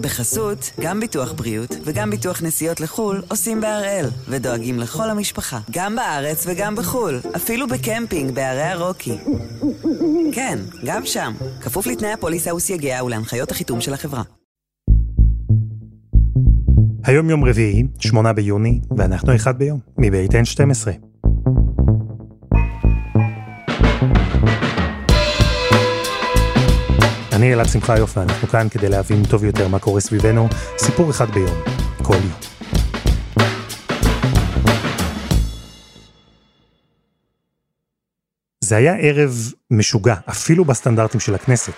בחסות, גם ביטוח בריאות וגם ביטוח נסיעות לחו"ל עושים בהראל, ודואגים לכל המשפחה, גם בארץ וגם בחו"ל, אפילו בקמפינג בערי הרוקי. כן, גם שם, כפוף לתנאי הפוליסה וסייגיה ולהנחיות החיתום של החברה. היום יום רביעי, 8 ביוני, ואנחנו אחד ביום, מבית N12. אני אלעד שמחיוף ואנחנו כאן כדי להבין טוב יותר מה קורה סביבנו, סיפור אחד ביום, כל יום. זה היה ערב משוגע, אפילו בסטנדרטים של הכנסת.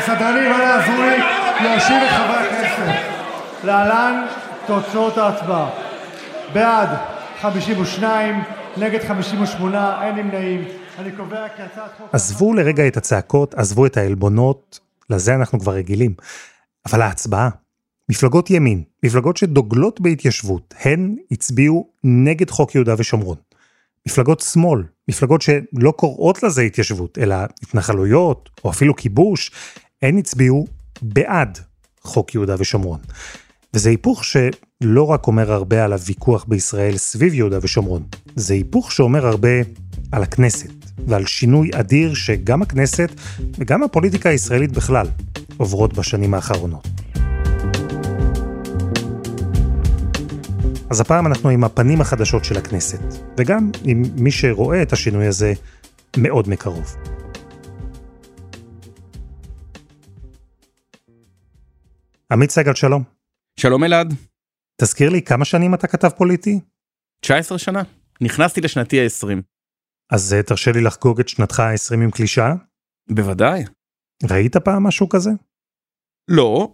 סדרנים, אנא עזרו לי להושיב את חברי הכנסת. להלן תוצאות ההצבעה. בעד, 52, נגד 58, אין נמנעים. אני קובע כי הצעת חוק... עזבו לרגע את הצעקות, עזבו את העלבונות, לזה אנחנו כבר רגילים. אבל ההצבעה, מפלגות ימין, מפלגות שדוגלות בהתיישבות, הן הצביעו נגד חוק יהודה ושומרון. מפלגות שמאל, מפלגות שלא קוראות לזה התיישבות, אלא התנחלויות, או אפילו כיבוש, הן הצביעו בעד חוק יהודה ושומרון. וזה היפוך שלא רק אומר הרבה על הוויכוח בישראל סביב יהודה ושומרון, זה היפוך שאומר הרבה על הכנסת, ועל שינוי אדיר שגם הכנסת וגם הפוליטיקה הישראלית בכלל עוברות בשנים האחרונות. אז הפעם אנחנו עם הפנים החדשות של הכנסת, וגם עם מי שרואה את השינוי הזה מאוד מקרוב. עמית סגל, שלום. שלום אלעד, תזכיר לי כמה שנים אתה כתב פוליטי? 19 שנה, נכנסתי לשנתי ה-20. אז אה, תרשה לי לחגוג את שנתך ה-20 עם קלישאה. בוודאי. ראית פעם משהו כזה? לא,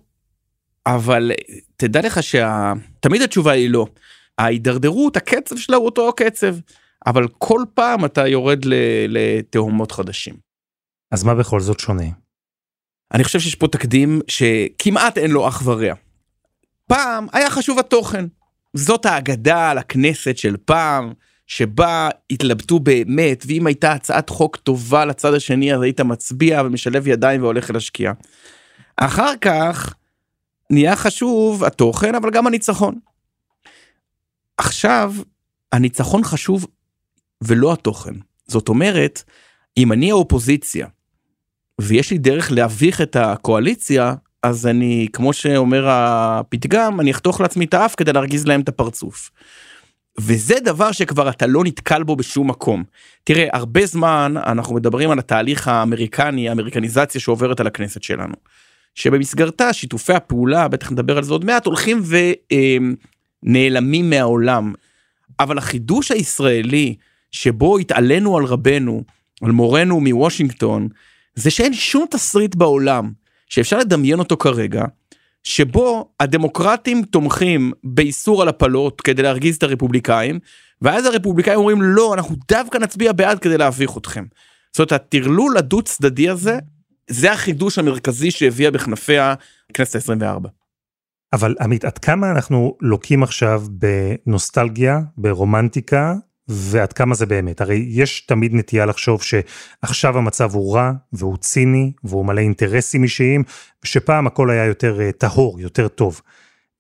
אבל תדע לך שתמיד התשובה היא לא. ההידרדרות, הקצב שלה הוא אותו קצב, אבל כל פעם אתה יורד לתהומות חדשים. אז מה בכל זאת שונה? אני חושב שיש פה תקדים שכמעט אין לו אח ורע. פעם היה חשוב התוכן. זאת האגדה על הכנסת של פעם, שבה התלבטו באמת, ואם הייתה הצעת חוק טובה לצד השני אז היית מצביע ומשלב ידיים והולך להשקיע. אחר כך נהיה חשוב התוכן אבל גם הניצחון. עכשיו הניצחון חשוב ולא התוכן. זאת אומרת, אם אני האופוזיציה ויש לי דרך להביך את הקואליציה, אז אני, כמו שאומר הפתגם, אני אחתוך לעצמי את האף כדי להרגיז להם את הפרצוף. וזה דבר שכבר אתה לא נתקל בו בשום מקום. תראה, הרבה זמן אנחנו מדברים על התהליך האמריקני, האמריקניזציה שעוברת על הכנסת שלנו. שבמסגרתה שיתופי הפעולה, בטח נדבר על זה עוד מעט, הולכים ונעלמים מהעולם. אבל החידוש הישראלי, שבו התעלינו על רבנו, על מורנו מוושינגטון, זה שאין שום תסריט בעולם שאפשר לדמיין אותו כרגע, שבו הדמוקרטים תומכים באיסור על הפלות כדי להרגיז את הרפובליקאים, ואז הרפובליקאים אומרים לא, אנחנו דווקא נצביע בעד כדי להביך אתכם. זאת אומרת, הטרלול הדו צדדי הזה, זה החידוש המרכזי שהביאה בכנפיה הכנסת ה-24. אבל עמית, עד כמה אנחנו לוקים עכשיו בנוסטלגיה, ברומנטיקה, ועד כמה זה באמת? הרי יש תמיד נטייה לחשוב שעכשיו המצב הוא רע, והוא ציני, והוא מלא אינטרסים אישיים, ושפעם הכל היה יותר אה, טהור, יותר טוב.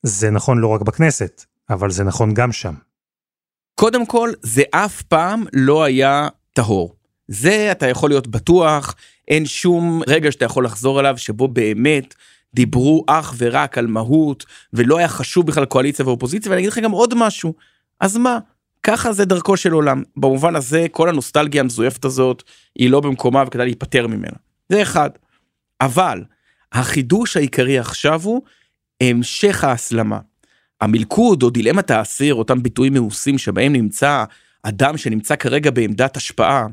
זה נכון לא רק בכנסת, אבל זה נכון גם שם. קודם כל, זה אף פעם לא היה טהור. זה אתה יכול להיות בטוח, אין שום רגע שאתה יכול לחזור אליו שבו באמת דיברו אך ורק על מהות, ולא היה חשוב בכלל קואליציה ואופוזיציה, ואני אגיד לך גם עוד משהו, אז מה? ככה זה דרכו של עולם. במובן הזה, כל הנוסטלגיה המזויפת הזאת, היא לא במקומה וכדאי להיפטר ממנה. זה אחד. אבל, החידוש העיקרי עכשיו הוא המשך ההסלמה. המלכוד או דילמת האסיר, אותם ביטויים מאוסים שבהם נמצא אדם שנמצא כרגע בעמדת השפעה,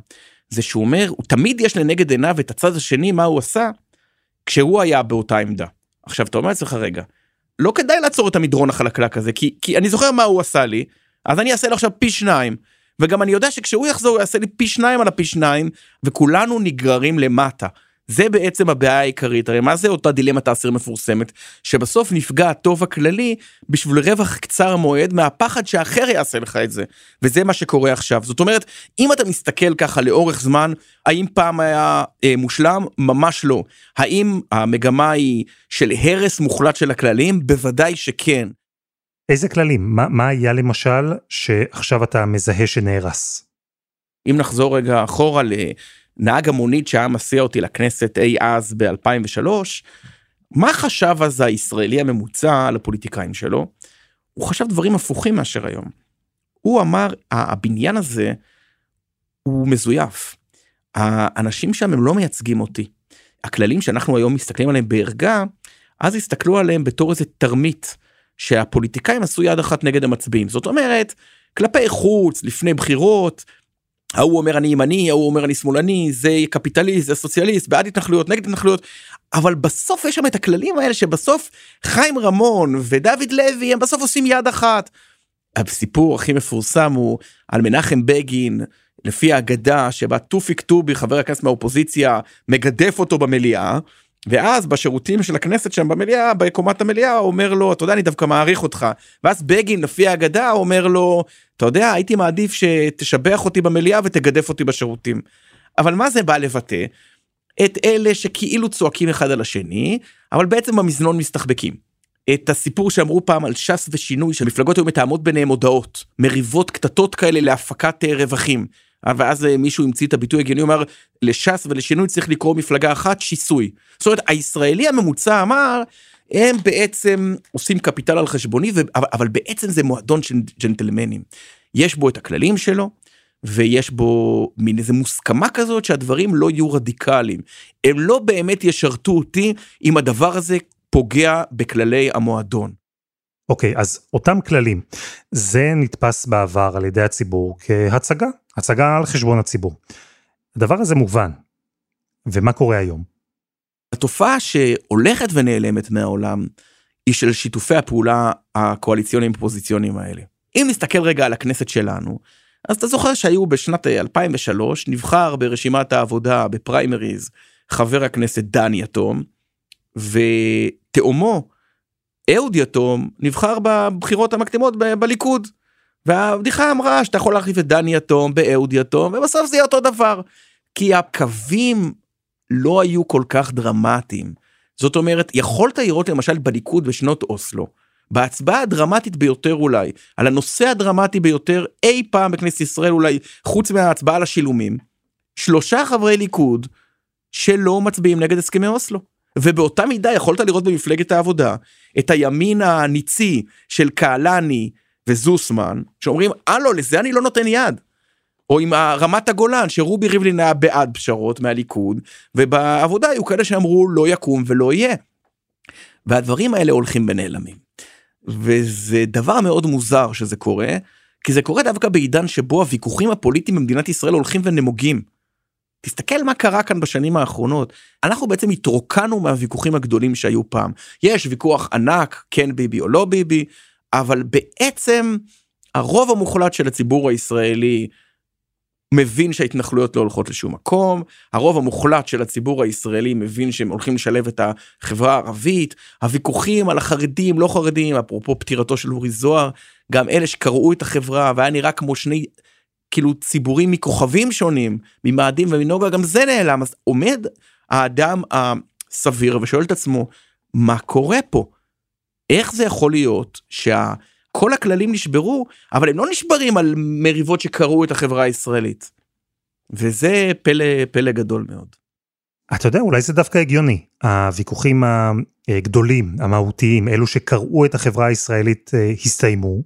זה שהוא אומר, הוא תמיד יש לנגד עיניו את הצד השני, מה הוא עשה, כשהוא היה באותה עמדה. עכשיו, אתה אומר לעצמך, רגע, לא כדאי לעצור את המדרון החלקלק הזה, כי, כי אני זוכר מה הוא עשה לי, אז אני אעשה לו עכשיו פי שניים, וגם אני יודע שכשהוא יחזור הוא יעשה לי פי שניים על הפי שניים, וכולנו נגררים למטה. זה בעצם הבעיה העיקרית. הרי מה זה אותה דילמת האסיר מפורסמת? שבסוף נפגע הטוב הכללי בשביל רווח קצר מועד מהפחד שאחר יעשה לך את זה. וזה מה שקורה עכשיו. זאת אומרת אם אתה מסתכל ככה לאורך זמן האם פעם היה אה, מושלם? ממש לא. האם המגמה היא של הרס מוחלט של הכללים? בוודאי שכן. איזה כללים מה, מה היה למשל שעכשיו אתה מזהה שנהרס. אם נחזור רגע אחורה ל... נהג המונית שהיה מסיע אותי לכנסת אי אז ב-2003, מה חשב אז הישראלי הממוצע על הפוליטיקאים שלו? הוא חשב דברים הפוכים מאשר היום. הוא אמר, הבניין הזה הוא מזויף. האנשים שם הם לא מייצגים אותי. הכללים שאנחנו היום מסתכלים עליהם בערגה, אז הסתכלו עליהם בתור איזה תרמית שהפוליטיקאים עשו יד אחת נגד המצביעים. זאת אומרת, כלפי חוץ, לפני בחירות, ההוא אומר אני ימני, ההוא אומר אני שמאלני, זה קפיטליסט, זה סוציאליסט, בעד התנחלויות, נגד התנחלויות, אבל בסוף יש שם את הכללים האלה שבסוף חיים רמון ודוד לוי הם בסוף עושים יד אחת. הסיפור הכי מפורסם הוא על מנחם בגין, לפי האגדה שבה תופיק טובי חבר הכנסת מהאופוזיציה מגדף אותו במליאה ואז בשירותים של הכנסת שם במליאה בקומת המליאה אומר לו אתה יודע אני דווקא מעריך אותך ואז בגין לפי האגדה אומר לו אתה יודע הייתי מעדיף שתשבח אותי במליאה ותגדף אותי בשירותים. אבל מה זה בא לבטא? את אלה שכאילו צועקים אחד על השני אבל בעצם במזנון מסתחבקים. את הסיפור שאמרו פעם על ש"ס ושינוי שמפלגות היו מתאמות ביניהם הודעות מריבות קטטות כאלה להפקת אה, רווחים ואז אה, מישהו המציא את הביטוי הגיוני, הוא אמר לש"ס ולשינוי צריך לקרוא מפלגה אחת שיסוי. זאת אומרת, הישראלי הממוצע אמר, הם בעצם עושים קפיטל על חשבוני, ו... אבל בעצם זה מועדון של ג'נטלמנים. יש בו את הכללים שלו, ויש בו מין איזה מוסכמה כזאת שהדברים לא יהיו רדיקליים. הם לא באמת ישרתו אותי אם הדבר הזה פוגע בכללי המועדון. אוקיי, okay, אז אותם כללים, זה נתפס בעבר על ידי הציבור כהצגה, הצגה על חשבון הציבור. הדבר הזה מובן. ומה קורה היום? התופעה שהולכת ונעלמת מהעולם היא של שיתופי הפעולה הקואליציוניים פוזיציוניים האלה. אם נסתכל רגע על הכנסת שלנו, אז אתה זוכר שהיו בשנת 2003 נבחר ברשימת העבודה בפריימריז חבר הכנסת דן יתום ותאומו אהוד יתום נבחר בבחירות המקדימות בליכוד. והבדיחה אמרה שאתה יכול להחליף את דני יתום באהוד יתום ובסוף זה יהיה אותו דבר. כי הקווים לא היו כל כך דרמטיים. זאת אומרת יכולת לראות למשל בליכוד בשנות אוסלו. בהצבעה הדרמטית ביותר אולי על הנושא הדרמטי ביותר אי פעם בכנסת ישראל אולי חוץ מההצבעה על השילומים. שלושה חברי ליכוד שלא מצביעים נגד הסכמי אוסלו. ובאותה מידה יכולת לראות במפלגת העבודה את הימין הניצי של קהלני וזוסמן שאומרים הלו לזה אני לא נותן יד. או עם רמת הגולן שרובי ריבלין היה בעד פשרות מהליכוד ובעבודה היו כאלה שאמרו לא יקום ולא יהיה. והדברים האלה הולכים ונעלמים. וזה דבר מאוד מוזר שזה קורה כי זה קורה דווקא בעידן שבו הוויכוחים הפוליטיים במדינת ישראל הולכים ונמוגים. תסתכל מה קרה כאן בשנים האחרונות אנחנו בעצם התרוקנו מהוויכוחים הגדולים שהיו פעם יש ויכוח ענק כן ביבי או לא ביבי אבל בעצם הרוב המוחלט של הציבור הישראלי מבין שההתנחלויות לא הולכות לשום מקום, הרוב המוחלט של הציבור הישראלי מבין שהם הולכים לשלב את החברה הערבית, הוויכוחים על החרדים לא חרדים, אפרופו פטירתו של אורי זוהר, גם אלה שקראו את החברה והיה נראה כמו שני כאילו ציבורים מכוכבים שונים, ממאדים ומנוגה, גם זה נעלם, אז עומד האדם הסביר ושואל את עצמו, מה קורה פה? איך זה יכול להיות שכל הכללים נשברו, אבל הם לא נשברים על מריבות שקרו את החברה הישראלית. וזה פלא, פלא גדול מאוד. אתה יודע, אולי זה דווקא הגיוני. הוויכוחים הגדולים, המהותיים, אלו שקרעו את החברה הישראלית אה, הסתיימו,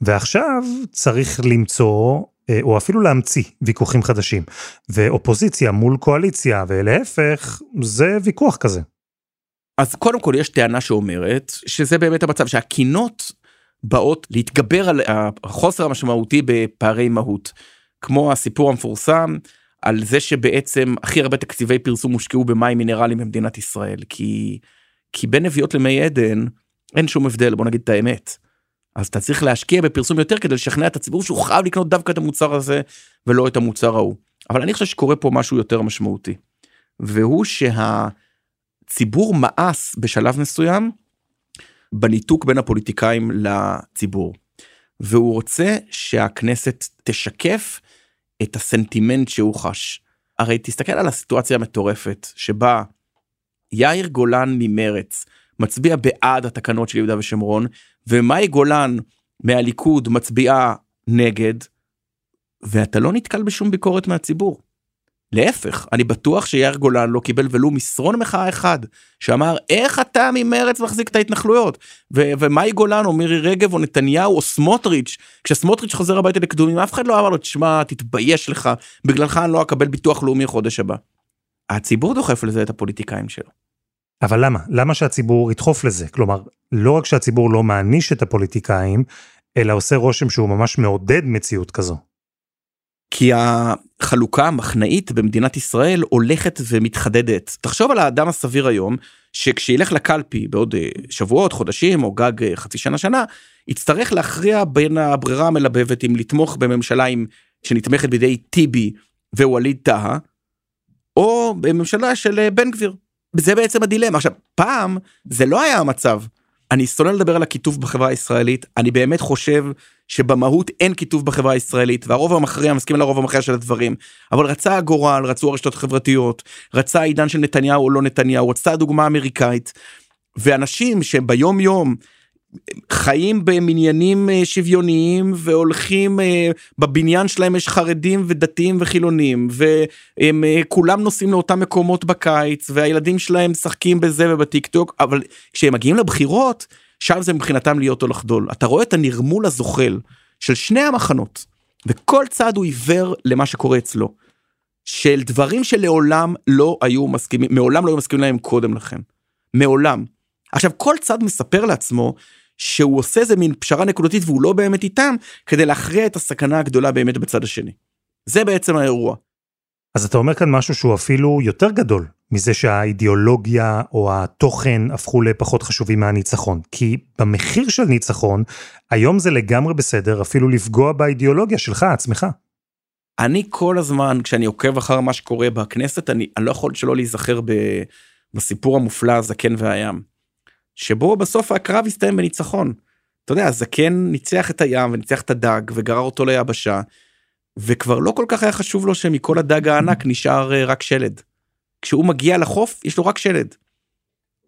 ועכשיו צריך למצוא, אה, או אפילו להמציא, ויכוחים חדשים. ואופוזיציה מול קואליציה, ולהפך, זה ויכוח כזה. אז קודם כל יש טענה שאומרת שזה באמת המצב שהקינות באות להתגבר על החוסר המשמעותי בפערי מהות. כמו הסיפור המפורסם על זה שבעצם הכי הרבה תקציבי פרסום הושקעו במים מינרליים במדינת ישראל כי כי בין נביאות למי עדן אין שום הבדל בוא נגיד את האמת. אז אתה צריך להשקיע בפרסום יותר כדי לשכנע את הציבור שהוא חייב לקנות דווקא את המוצר הזה ולא את המוצר ההוא. אבל אני חושב שקורה פה משהו יותר משמעותי. והוא שהציבור מאס בשלב מסוים בניתוק בין הפוליטיקאים לציבור. והוא רוצה שהכנסת תשקף את הסנטימנט שהוא חש. הרי תסתכל על הסיטואציה המטורפת שבה יאיר גולן ממרץ מצביע בעד התקנות של יהודה ושומרון ומאי גולן מהליכוד מצביעה נגד ואתה לא נתקל בשום ביקורת מהציבור. להפך, אני בטוח שיאיר גולן לא קיבל ולו מסרון מחאה אחד שאמר איך אתה ממרץ מחזיק את ההתנחלויות ו- ומאי גולן או מירי רגב או נתניהו או סמוטריץ' כשסמוטריץ' חוזר הביתה לקדומים אף אחד לא אמר לו תשמע תתבייש לך בגללך אני לא אקבל ביטוח לאומי חודש הבא. הציבור דוחף לזה את הפוליטיקאים שלו. אבל למה? למה שהציבור ידחוף לזה? כלומר, לא רק שהציבור לא מעניש את הפוליטיקאים, אלא עושה רושם שהוא ממש מעודד מציאות כזו. כי החלוקה המחנאית במדינת ישראל הולכת ומתחדדת. תחשוב על האדם הסביר היום, שכשילך לקלפי בעוד אה, שבועות, חודשים או גג אה, חצי שנה שנה, יצטרך להכריע בין הברירה המלבבת אם לתמוך בממשלה עם, שנתמכת בידי טיבי וווליד טאהא, או בממשלה של אה, בן גביר. זה בעצם הדילמה. עכשיו, פעם זה לא היה המצב. אני שונא לדבר על הקיטוב בחברה הישראלית, אני באמת חושב שבמהות אין קיטוב בחברה הישראלית, והרוב המכריע מסכים לרוב המכריע של הדברים, אבל רצה הגורל, רצו הרשתות החברתיות, רצה העידן של נתניהו או לא נתניהו, רצתה הדוגמה האמריקאית, ואנשים שביום יום חיים במניינים אה, שוויוניים והולכים אה, בבניין שלהם יש חרדים ודתיים וחילונים והם אה, כולם נוסעים לאותם מקומות בקיץ והילדים שלהם משחקים בזה ובטיק טוק אבל כשהם מגיעים לבחירות שם זה מבחינתם להיות או לחדול אתה רואה את הנרמול הזוחל של שני המחנות וכל צד הוא עיוור למה שקורה אצלו של דברים שלעולם לא היו מסכימים מעולם לא היו מסכימים להם קודם לכן מעולם. עכשיו כל צד מספר לעצמו שהוא עושה איזה מין פשרה נקודתית והוא לא באמת איתם כדי להכריע את הסכנה הגדולה באמת בצד השני. זה בעצם האירוע. אז אתה אומר כאן משהו שהוא אפילו יותר גדול מזה שהאידיאולוגיה או התוכן הפכו לפחות חשובים מהניצחון. כי במחיר של ניצחון, היום זה לגמרי בסדר אפילו לפגוע באידיאולוגיה שלך עצמך. אני כל הזמן, כשאני עוקב אחר מה שקורה בכנסת, אני, אני לא יכול שלא להיזכר ב, בסיפור המופלא הזקן והים. שבו בסוף הקרב הסתיים בניצחון. אתה יודע, הזקן ניצח את הים וניצח את הדג וגרר אותו ליבשה, וכבר לא כל כך היה חשוב לו שמכל הדג הענק נשאר אה, רק שלד. כשהוא מגיע לחוף יש לו רק שלד.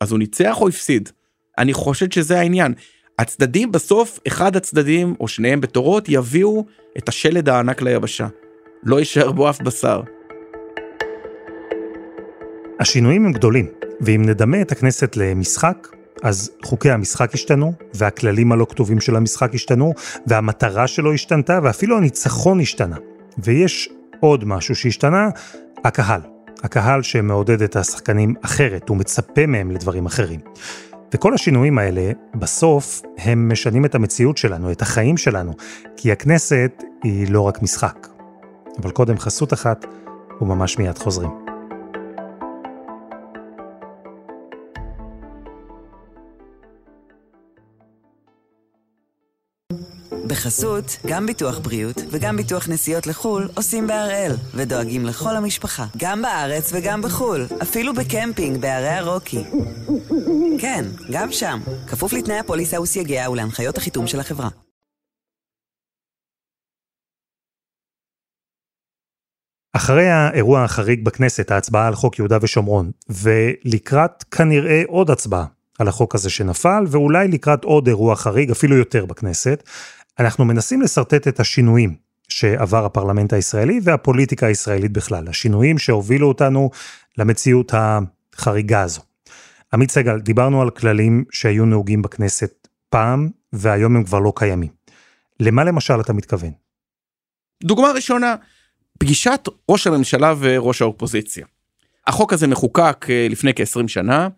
אז הוא ניצח או הפסיד? אני חושד שזה העניין. הצדדים בסוף, אחד הצדדים או שניהם בתורות יביאו את השלד הענק ליבשה. לא יישאר בו אף בשר. השינויים הם גדולים, ואם נדמה את הכנסת למשחק, אז חוקי המשחק השתנו, והכללים הלא כתובים של המשחק השתנו, והמטרה שלו השתנתה, ואפילו הניצחון השתנה. ויש עוד משהו שהשתנה, הקהל. הקהל שמעודד את השחקנים אחרת, הוא מצפה מהם לדברים אחרים. וכל השינויים האלה, בסוף, הם משנים את המציאות שלנו, את החיים שלנו, כי הכנסת היא לא רק משחק. אבל קודם חסות אחת, וממש מיד חוזרים. בחסות, גם ביטוח בריאות וגם ביטוח נסיעות לחו"ל עושים בהראל, ודואגים לכל המשפחה, גם בארץ וגם בחו"ל, אפילו בקמפינג בערי הרוקי. כן, גם שם, כפוף לתנאי הפוליסה וסייגיה ולהנחיות החיתום של החברה. אחרי האירוע החריג בכנסת, ההצבעה על חוק יהודה ושומרון, ולקראת כנראה עוד הצבעה על החוק הזה שנפל, ואולי לקראת עוד אירוע חריג, אפילו יותר בכנסת, אנחנו מנסים לשרטט את השינויים שעבר הפרלמנט הישראלי והפוליטיקה הישראלית בכלל, השינויים שהובילו אותנו למציאות החריגה הזו. עמית סגל, דיברנו על כללים שהיו נהוגים בכנסת פעם, והיום הם כבר לא קיימים. למה למשל אתה מתכוון? דוגמה ראשונה, פגישת ראש הממשלה וראש האופוזיציה. החוק הזה מחוקק אה, לפני כ-20 שנה,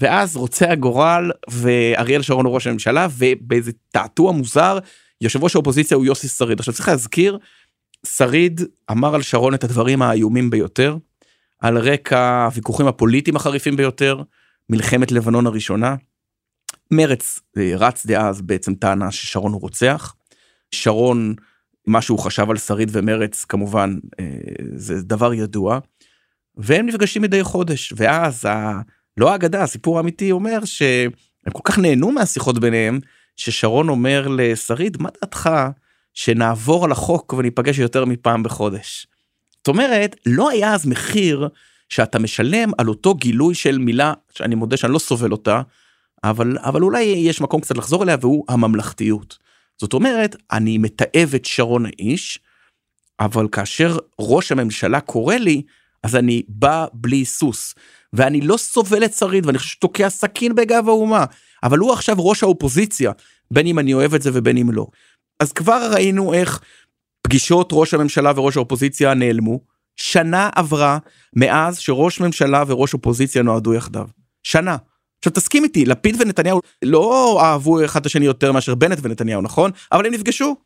ואז רוצה הגורל ואריאל שרון הוא ראש הממשלה, ובאיזה תעתוע מוזר יושב ראש האופוזיציה הוא יוסי שריד. עכשיו צריך להזכיר, שריד אמר על שרון את הדברים האיומים ביותר, על רקע הוויכוחים הפוליטיים החריפים ביותר, מלחמת לבנון הראשונה. מרץ אה, רץ דאז בעצם טענה ששרון הוא רוצח. שרון, מה שהוא חשב על שריד ומרץ כמובן אה, זה דבר ידוע. והם נפגשים מדי חודש ואז ה... לא האגדה הסיפור האמיתי אומר שהם כל כך נהנו מהשיחות ביניהם ששרון אומר לשריד מה דעתך שנעבור על החוק וניפגש יותר מפעם בחודש. זאת אומרת לא היה אז מחיר שאתה משלם על אותו גילוי של מילה שאני מודה שאני לא סובל אותה אבל אבל אולי יש מקום קצת לחזור אליה והוא הממלכתיות. זאת אומרת אני מתעב את שרון האיש אבל כאשר ראש הממשלה קורא לי אז אני בא בלי סוס ואני לא סובל את שריד ואני חושב שתוקע סכין בגב האומה אבל הוא עכשיו ראש האופוזיציה בין אם אני אוהב את זה ובין אם לא. אז כבר ראינו איך פגישות ראש הממשלה וראש האופוזיציה נעלמו שנה עברה מאז שראש ממשלה וראש אופוזיציה נועדו יחדיו שנה. עכשיו תסכים איתי לפיד ונתניהו לא אהבו אחד את השני יותר מאשר בנט ונתניהו נכון אבל הם נפגשו.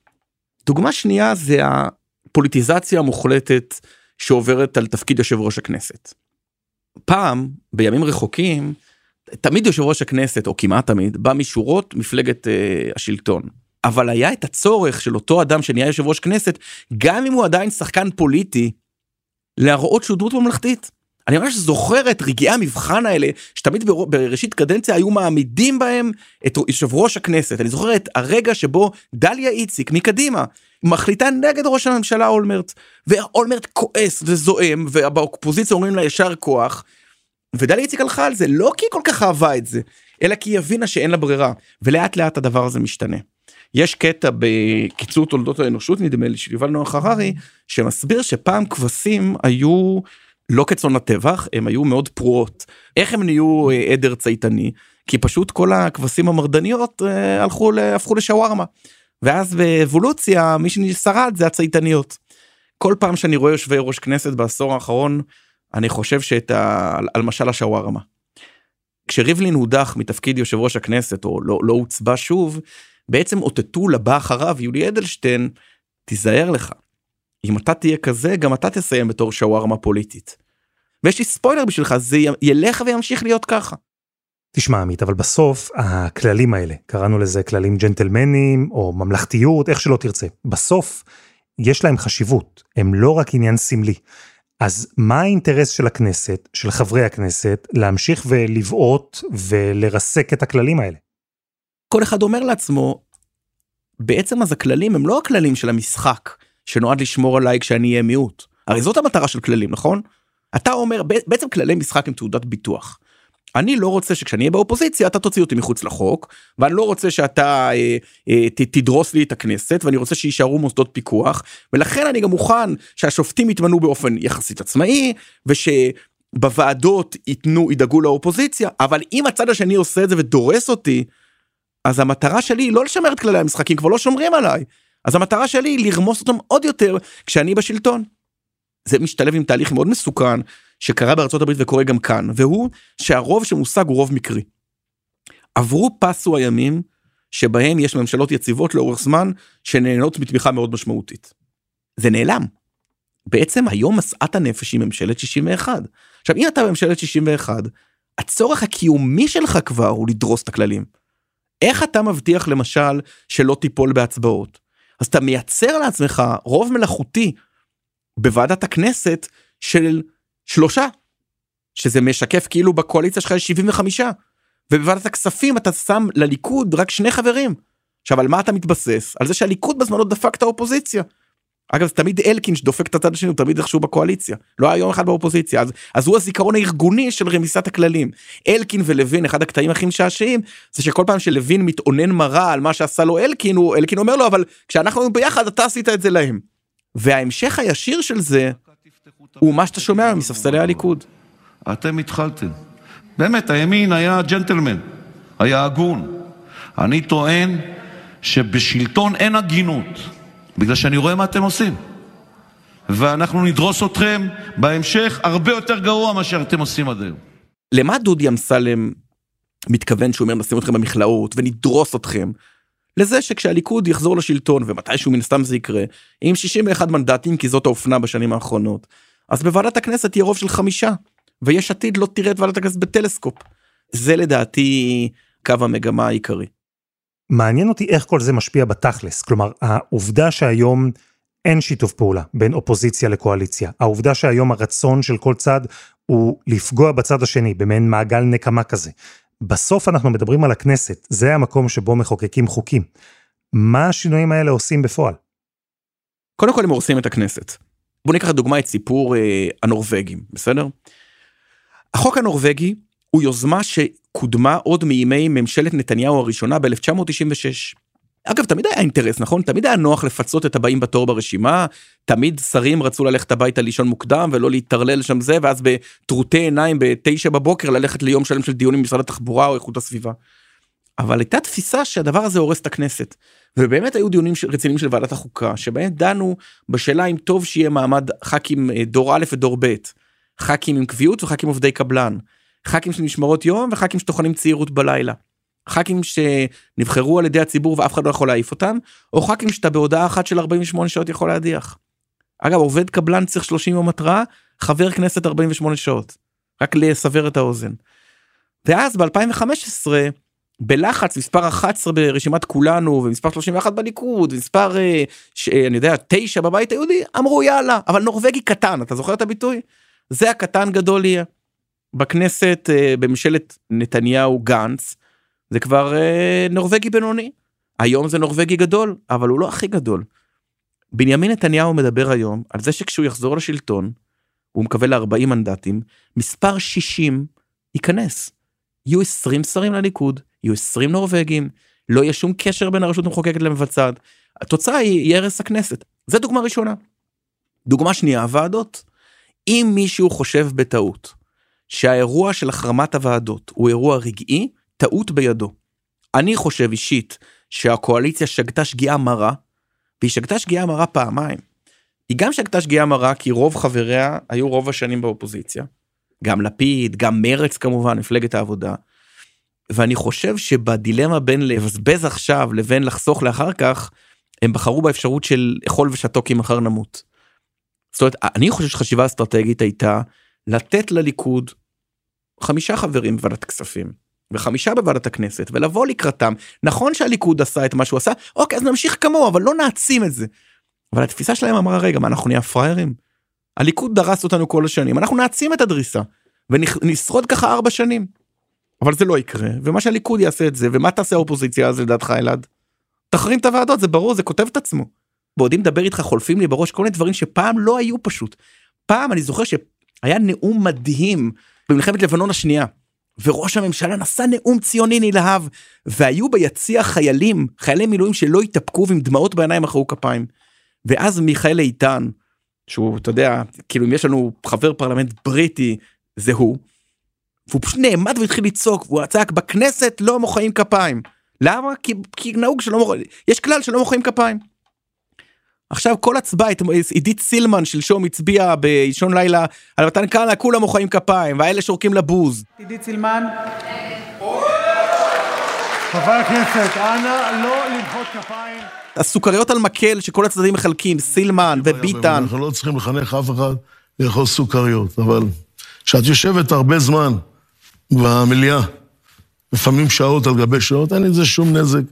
דוגמה שנייה זה הפוליטיזציה המוחלטת שעוברת על תפקיד יושב ראש הכנסת. פעם בימים רחוקים תמיד יושב ראש הכנסת או כמעט תמיד בא משורות מפלגת אה, השלטון. אבל היה את הצורך של אותו אדם שנהיה יושב ראש כנסת גם אם הוא עדיין שחקן פוליטי להראות שהוא דמות ממלכתית. אני ממש זוכר את רגעי המבחן האלה שתמיד בראשית קדנציה היו מעמידים בהם את יושב ראש הכנסת אני זוכר את הרגע שבו דליה איציק מקדימה מחליטה נגד ראש הממשלה אולמרט ואולמרט כועס וזועם ובאופוזיציה אומרים לה ישר כוח. ודליה איציק הלכה על זה לא כי היא כל כך אהבה את זה אלא כי היא הבינה שאין לה ברירה ולאט לאט הדבר הזה משתנה. יש קטע בקיצור תולדות האנושות נדמה לי של יובל נוח הררי שמסביר שפעם כבשים היו לא כצאן לטבח הם היו מאוד פרועות איך הם נהיו אה, עדר צייתני כי פשוט כל הכבשים המרדניות אה, הלכו הפכו לשווארמה ואז באבולוציה מי ששרד זה הצייתניות. כל פעם שאני רואה יושבי ראש כנסת בעשור האחרון אני חושב שאת ה... על משל השווארמה. כשריבלין הודח מתפקיד יושב ראש הכנסת או לא, לא הוצבע שוב בעצם אותתו לבא אחריו יולי אדלשטיין תיזהר לך אם אתה תהיה כזה גם אתה תסיים בתור שווארמה פוליטית. ויש לי ספוילר בשבילך זה ילך וימשיך להיות ככה. תשמע עמית אבל בסוף הכללים האלה קראנו לזה כללים ג'נטלמנים או ממלכתיות איך שלא תרצה בסוף יש להם חשיבות הם לא רק עניין סמלי. אז מה האינטרס של הכנסת של חברי הכנסת להמשיך ולבעוט ולרסק את הכללים האלה. כל אחד אומר לעצמו בעצם אז הכללים הם לא הכללים של המשחק שנועד לשמור עליי כשאני אהיה מיעוט. הרי זאת המטרה של כללים, נכון? אתה אומר, בעצם כללי משחק הם תעודת ביטוח. אני לא רוצה שכשאני אהיה באופוזיציה אתה תוציא אותי מחוץ לחוק ואני לא רוצה שאתה אה, אה, תדרוס לי את הכנסת ואני רוצה שיישארו מוסדות פיקוח ולכן אני גם מוכן שהשופטים יתמנו באופן יחסית עצמאי ושבוועדות ייתנו ידאגו לאופוזיציה אבל אם הצד השני עושה את זה ודורס אותי אז המטרה שלי היא לא לשמר את כללי המשחקים כבר לא שומרים עליי אז המטרה שלי היא לרמוס אותם עוד יותר כשאני בשלטון. זה משתלב עם תהליך מאוד מסוכן שקרה בארצות הברית וקורה גם כאן והוא שהרוב שמושג הוא רוב מקרי. עברו פסו הימים שבהם יש ממשלות יציבות לאורך זמן שנהנות מתמיכה מאוד משמעותית. זה נעלם. בעצם היום משאת הנפש היא ממשלת 61. עכשיו אם אתה בממשלת 61 הצורך הקיומי שלך כבר הוא לדרוס את הכללים. איך אתה מבטיח למשל שלא תיפול בהצבעות? אז אתה מייצר לעצמך רוב מלאכותי בוועדת הכנסת של שלושה, שזה משקף כאילו בקואליציה שלך יש 75, ובוועדת הכספים אתה שם לליכוד רק שני חברים. עכשיו על מה אתה מתבסס? על זה שהליכוד בזמנו דפק את האופוזיציה. אגב זה תמיד אלקין שדופק את הצד השני הוא תמיד איכשהו בקואליציה לא היה יום אחד באופוזיציה אז אז הוא הזיכרון הארגוני של רמיסת הכללים אלקין ולוין אחד הקטעים הכי משעשעים זה שכל פעם שלוין מתאונן מרה על מה שעשה לו אלקין הוא אלקין אומר לו אבל כשאנחנו ביחד אתה עשית את זה להם. וההמשך הישיר של זה הוא מה שאתה שומע מספסלי הליכוד. אתם התחלתם. באמת הימין היה ג'נטלמן היה הגון. אני טוען שבשלטון אין הגינות. בגלל שאני רואה מה אתם עושים. ואנחנו נדרוס אתכם בהמשך הרבה יותר גרוע מאשר אתם עושים עד היום. למה דודי אמסלם מתכוון שהוא אומר נשים אתכם במכלאות ונדרוס אתכם? לזה שכשהליכוד יחזור לשלטון ומתישהו מן הסתם זה יקרה עם 61 מנדטים כי זאת האופנה בשנים האחרונות אז בוועדת הכנסת יהיה רוב של חמישה ויש עתיד לא תראה את ועדת הכנסת בטלסקופ. זה לדעתי קו המגמה העיקרי. מעניין אותי איך כל זה משפיע בתכלס, כלומר העובדה שהיום אין שיתוף פעולה בין אופוזיציה לקואליציה. העובדה שהיום הרצון של כל צד הוא לפגוע בצד השני, במעין מעגל נקמה כזה. בסוף אנחנו מדברים על הכנסת, זה המקום שבו מחוקקים חוקים. מה השינויים האלה עושים בפועל? קודם כל הם הורסים את הכנסת. בוא ניקח לדוגמה את סיפור אה, הנורבגים, בסדר? החוק הנורבגי הוא יוזמה שקודמה עוד מימי ממשלת נתניהו הראשונה ב-1996. אגב תמיד היה אינטרס נכון? תמיד היה נוח לפצות את הבאים בתור ברשימה. תמיד שרים רצו ללכת הביתה לישון מוקדם ולא להתערלל שם זה ואז בטרוטי עיניים בתשע בבוקר ללכת ליום שלם של דיונים במשרד התחבורה או איכות הסביבה. אבל הייתה תפיסה שהדבר הזה הורס את הכנסת. ובאמת היו דיונים רציניים של ועדת החוקה שבהם דנו בשאלה אם טוב שיהיה מעמד ח"כים אה, דור א' ודור ב' ח"כים עם קביעות וח"כים עובדי קבלן. ח"כים של משמרות יום וח"כים שטוחנים צעירות בלילה. ח"כים שנבחרו על ידי הציבור ואף אחד לא יכול להעיף אותם או ח"כים שאתה בהודעה אחת של 48 שעות יכול להדיח. אגב עובד קבלן צריך 30 יום התראה חבר כנסת 48 שעות רק לסבר את האוזן. ואז ב2015 בלחץ מספר 11 ברשימת כולנו ומספר 31 בליכוד ומספר אה, ש, אני יודע 9 בבית היהודי אמרו יאללה אבל נורבגי קטן אתה זוכר את הביטוי זה הקטן גדול יהיה. בכנסת אה, בממשלת נתניהו גנץ זה כבר אה, נורבגי בינוני. היום זה נורבגי גדול, אבל הוא לא הכי גדול. בנימין נתניהו מדבר היום על זה שכשהוא יחזור לשלטון, הוא מקווה ל-40 מנדטים, מספר 60 ייכנס. יהיו 20 שרים לליכוד, יהיו 20 נורבגים, לא יהיה שום קשר בין הרשות המחוקקת למבצעת. התוצאה היא הרס הכנסת. זה דוגמה ראשונה. דוגמה שנייה, הוועדות. אם מישהו חושב בטעות שהאירוע של החרמת הוועדות הוא אירוע רגעי, טעות בידו. אני חושב אישית שהקואליציה שגתה שגיאה מרה, והיא שגתה שגיאה מרה פעמיים. היא גם שגתה שגיאה מרה כי רוב חבריה היו רוב השנים באופוזיציה. גם לפיד, גם מרץ כמובן, מפלגת העבודה. ואני חושב שבדילמה בין לבזבז עכשיו לבין לחסוך לאחר כך, הם בחרו באפשרות של אכול ושתו כי מחר נמות. זאת אומרת, אני חושב שחשיבה אסטרטגית הייתה לתת לליכוד חמישה חברים בוועדת כספים. וחמישה בוועדת הכנסת ולבוא לקראתם נכון שהליכוד עשה את מה שהוא עשה אוקיי אז נמשיך כמוהו אבל לא נעצים את זה. אבל התפיסה שלהם אמרה רגע מה אנחנו נהיה פראיירים. הליכוד דרס אותנו כל השנים אנחנו נעצים את הדריסה ונשרוד ככה ארבע שנים. אבל זה לא יקרה ומה שהליכוד יעשה את זה ומה תעשה האופוזיציה אז לדעתך אלעד. תחרים את הוועדות זה ברור זה כותב את עצמו. בעודי מדבר איתך חולפים לי בראש כל מיני דברים שפעם לא היו פשוט. פעם אני זוכר שהיה נאום מדהים במלחמת לבנון השנייה. וראש הממשלה נשא נאום ציוני נלהב, והיו ביציע חיילים, חיילי מילואים שלא התאפקו ועם דמעות בעיניים מחאו כפיים. ואז מיכאל איתן, שהוא, אתה יודע, כאילו אם יש לנו חבר פרלמנט בריטי, זה הוא, והוא פשוט נעמד והתחיל לצעוק, והוא צעק, בכנסת לא מוחאים כפיים. למה? כי, כי נהוג שלא מוחאים, יש כלל שלא מוחאים כפיים. עכשיו כל הצבעה עידית סילמן שלשום הצביעה באישון לילה על מתן כהנא כולם מוחאים כפיים והאלה שורקים לבוז. עידית סילמן. חברי הכנסת אנא לא למחוא כפיים. הסוכריות על מקל שכל הצדדים מחלקים סילמן וביטן. אנחנו לא צריכים לחנך אף אחד לאכול סוכריות אבל כשאת יושבת הרבה זמן במליאה לפעמים שעות על גבי שעות אין לזה שום נזק.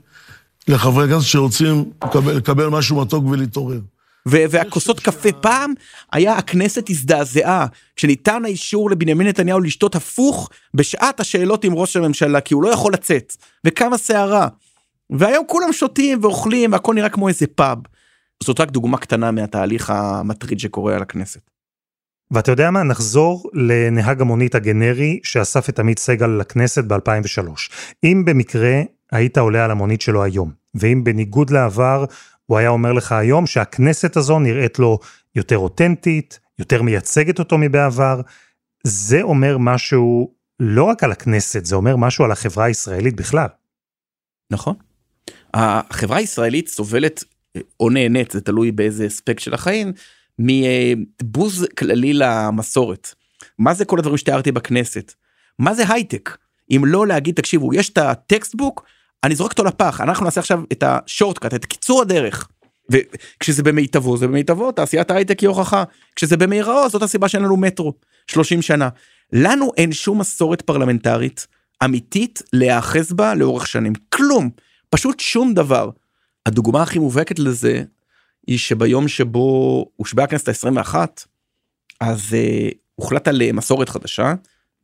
לחברי כנסת שרוצים לקבל, לקבל משהו מתוק ולהתעורר. והכוסות קפה פעם היה הכנסת הזדעזעה כשניתן האישור לבנימין נתניהו לשתות הפוך בשעת השאלות עם ראש הממשלה כי הוא לא יכול לצאת וכמה סערה. והיום כולם שותים ואוכלים והכל נראה כמו איזה פאב. זאת רק דוגמה קטנה מהתהליך המטריד שקורה על הכנסת. ואתה יודע מה? נחזור לנהג המונית הגנרי שאסף את עמית סגל לכנסת ב-2003. אם במקרה היית עולה על המונית שלו היום, ואם בניגוד לעבר, הוא היה אומר לך היום שהכנסת הזו נראית לו יותר אותנטית, יותר מייצגת אותו מבעבר, זה אומר משהו לא רק על הכנסת, זה אומר משהו על החברה הישראלית בכלל. נכון. החברה הישראלית סובלת או נהנית, זה תלוי באיזה אספקט של החיים, מבוז כללי למסורת. מה זה כל הדברים שתיארתי בכנסת? מה זה הייטק? אם לא להגיד תקשיבו יש את הטקסטבוק אני זורק אותו לפח אנחנו נעשה עכשיו את השורטקאט את קיצור הדרך. וכשזה במיטבו זה במיטבו תעשיית ההייטק היא הוכחה כשזה במהיראו זאת הסיבה שאין לנו מטרו 30 שנה. לנו אין שום מסורת פרלמנטרית אמיתית להיאחז בה לאורך שנים כלום פשוט שום דבר. הדוגמה הכי מובהקת לזה היא שביום שבו הושבעה הכנסת ה-21, אז uh, הוחלט על uh, מסורת חדשה,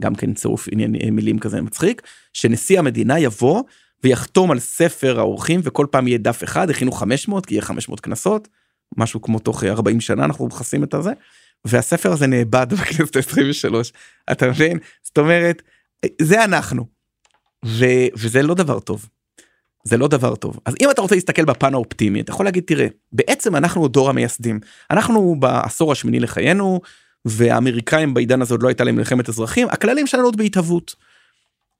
גם כן צירוף עניין uh, מילים כזה מצחיק, שנשיא המדינה יבוא ויחתום על ספר האורחים וכל פעם יהיה דף אחד, הכינו 500 כי יהיה 500 כנסות, משהו כמו תוך 40 שנה אנחנו מכסים את הזה, והספר הזה נאבד בכנסת ה-23, אתה מבין? זאת אומרת, זה אנחנו, ו, וזה לא דבר טוב. זה לא דבר טוב. אז אם אתה רוצה להסתכל בפן האופטימי, אתה יכול להגיד, תראה, בעצם אנחנו דור המייסדים. אנחנו בעשור השמיני לחיינו, והאמריקאים בעידן הזה עוד לא הייתה להם מלחמת אזרחים, הכללים שלנו עוד בהתהוות.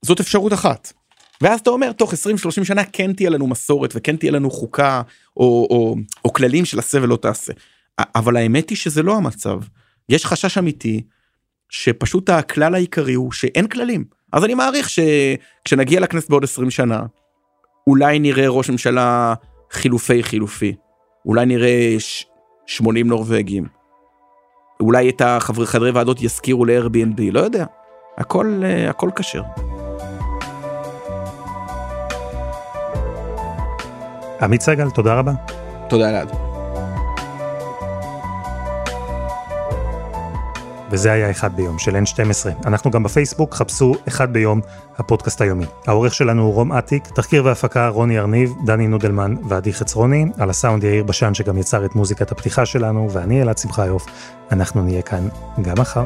זאת אפשרות אחת. ואז אתה אומר, תוך 20-30 שנה כן תהיה לנו מסורת וכן תהיה לנו חוקה או, או, או כללים של עשה ולא תעשה. אבל האמת היא שזה לא המצב. יש חשש אמיתי שפשוט הכלל העיקרי הוא שאין כללים. אז אני מעריך שכשנגיע לכנסת בעוד 20 שנה, אולי נראה ראש ממשלה חילופי חילופי. אולי נראה 80 נורבגים. אולי את החברי חדרי ועדות יזכירו ל-Airbnb, לא יודע. הכל, אה, הכל כשר. עמית סגל, תודה רבה. תודה אלעד. וזה היה אחד ביום של N12. אנחנו גם בפייסבוק, חפשו אחד ביום, הפודקאסט היומי. העורך שלנו הוא רום אטיק, תחקיר והפקה רוני ארניב, דני נודלמן ועדי חצרוני, על הסאונד יאיר בשן שגם יצר את מוזיקת הפתיחה שלנו, ואני אלעד שמחיוף. אנחנו נהיה כאן גם מחר.